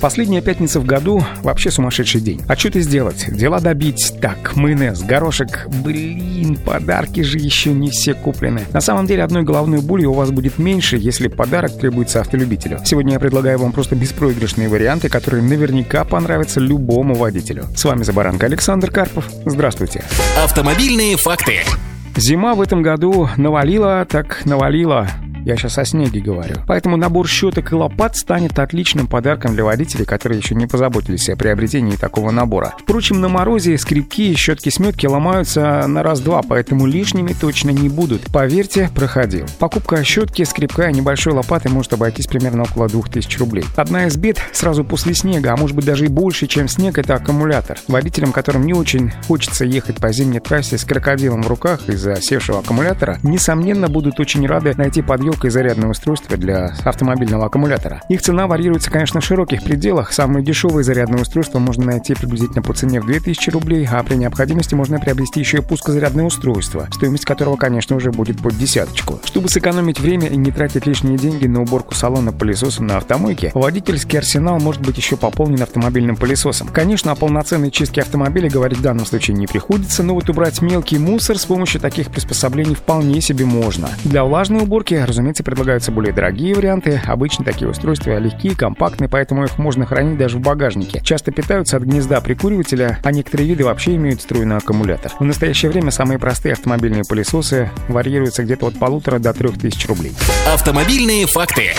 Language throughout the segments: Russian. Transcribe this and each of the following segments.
Последняя пятница в году — вообще сумасшедший день. А что ты сделать? Дела добить. Так, майонез, горошек. Блин, подарки же еще не все куплены. На самом деле, одной головной боли у вас будет меньше, если подарок требуется автолюбителю. Сегодня я предлагаю вам просто беспроигрышные варианты, которые наверняка понравятся любому водителю. С вами Забаранка Александр Карпов. Здравствуйте. Автомобильные факты. Зима в этом году навалила, так навалила. Я сейчас о снеге говорю. Поэтому набор щеток и лопат станет отличным подарком для водителей, которые еще не позаботились о приобретении такого набора. Впрочем, на морозе скрипки и щетки-сметки ломаются на раз-два, поэтому лишними точно не будут. Поверьте, проходил. Покупка щетки, скрипка и небольшой лопаты может обойтись примерно около 2000 рублей. Одна из бед сразу после снега, а может быть даже и больше, чем снег, это аккумулятор. Водителям, которым не очень хочется ехать по зимней трассе с крокодилом в руках из-за севшего аккумулятора, несомненно будут очень рады найти подъем и зарядное устройство для автомобильного аккумулятора. Их цена варьируется, конечно, в широких пределах. Самые дешевые зарядные устройства можно найти приблизительно по цене в 2000 рублей, а при необходимости можно приобрести еще и пускозарядное устройство, стоимость которого, конечно, уже будет под десяточку. Чтобы сэкономить время и не тратить лишние деньги на уборку салона пылесосом на автомойке, водительский арсенал может быть еще пополнен автомобильным пылесосом. Конечно, о полноценной чистке автомобиля говорить в данном случае не приходится, но вот убрать мелкий мусор с помощью таких приспособлений вполне себе можно. Для влажной уборки, разумеется, разумеется, предлагаются более дорогие варианты. Обычно такие устройства легкие, компактные, поэтому их можно хранить даже в багажнике. Часто питаются от гнезда прикуривателя, а некоторые виды вообще имеют струйный аккумулятор. В настоящее время самые простые автомобильные пылесосы варьируются где-то от полутора до трех тысяч рублей. Автомобильные факты.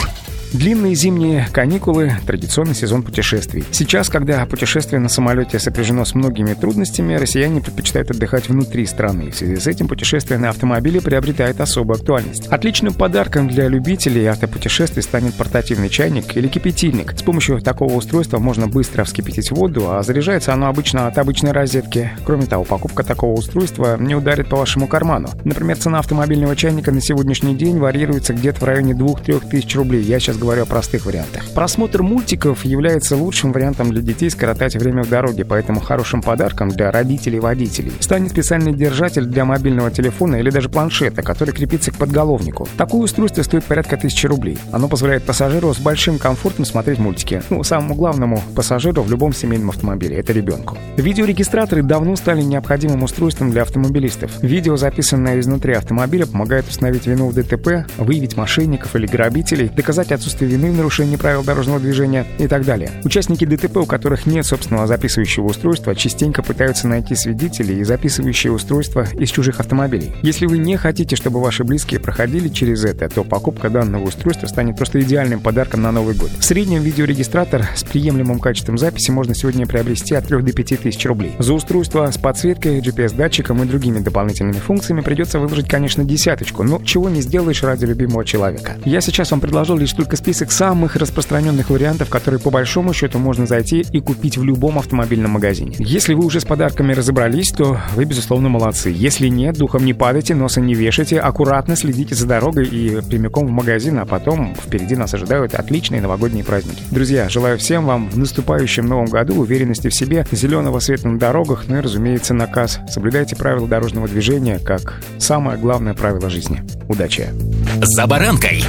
Длинные зимние каникулы – традиционный сезон путешествий. Сейчас, когда путешествие на самолете сопряжено с многими трудностями, россияне предпочитают отдыхать внутри страны. В связи с этим путешествие на автомобиле приобретает особую актуальность. Отличным подарком для любителей автопутешествий станет портативный чайник или кипятильник. С помощью такого устройства можно быстро вскипятить воду, а заряжается оно обычно от обычной розетки. Кроме того, покупка такого устройства не ударит по вашему карману. Например, цена автомобильного чайника на сегодняшний день варьируется где-то в районе 2-3 тысяч рублей. Я сейчас говорю о простых вариантах. Просмотр мультиков является лучшим вариантом для детей скоротать время в дороге, поэтому хорошим подарком для родителей и водителей станет специальный держатель для мобильного телефона или даже планшета, который крепится к подголовнику. Такое устройство стоит порядка тысячи рублей. Оно позволяет пассажиру с большим комфортом смотреть мультики. Ну, самому главному пассажиру в любом семейном автомобиле — это ребенку. Видеорегистраторы давно стали необходимым устройством для автомобилистов. Видео, записанное изнутри автомобиля, помогает установить вину в ДТП, выявить мошенников или грабителей, доказать отсутствие отсутствие вины в нарушении правил дорожного движения и так далее. Участники ДТП, у которых нет собственного записывающего устройства, частенько пытаются найти свидетелей и записывающие устройства из чужих автомобилей. Если вы не хотите, чтобы ваши близкие проходили через это, то покупка данного устройства станет просто идеальным подарком на Новый год. В среднем видеорегистратор с приемлемым качеством записи можно сегодня приобрести от 3 до 5 тысяч рублей. За устройство с подсветкой, GPS-датчиком и другими дополнительными функциями придется выложить, конечно, десяточку, но чего не сделаешь ради любимого человека. Я сейчас вам предложил лишь только список самых распространенных вариантов, которые по большому счету можно зайти и купить в любом автомобильном магазине. Если вы уже с подарками разобрались, то вы, безусловно, молодцы. Если нет, духом не падайте, носа не вешайте, аккуратно следите за дорогой и прямиком в магазин, а потом впереди нас ожидают отличные новогодние праздники. Друзья, желаю всем вам в наступающем новом году уверенности в себе, зеленого света на дорогах, ну и, разумеется, наказ. Соблюдайте правила дорожного движения как самое главное правило жизни. Удачи! За баранкой!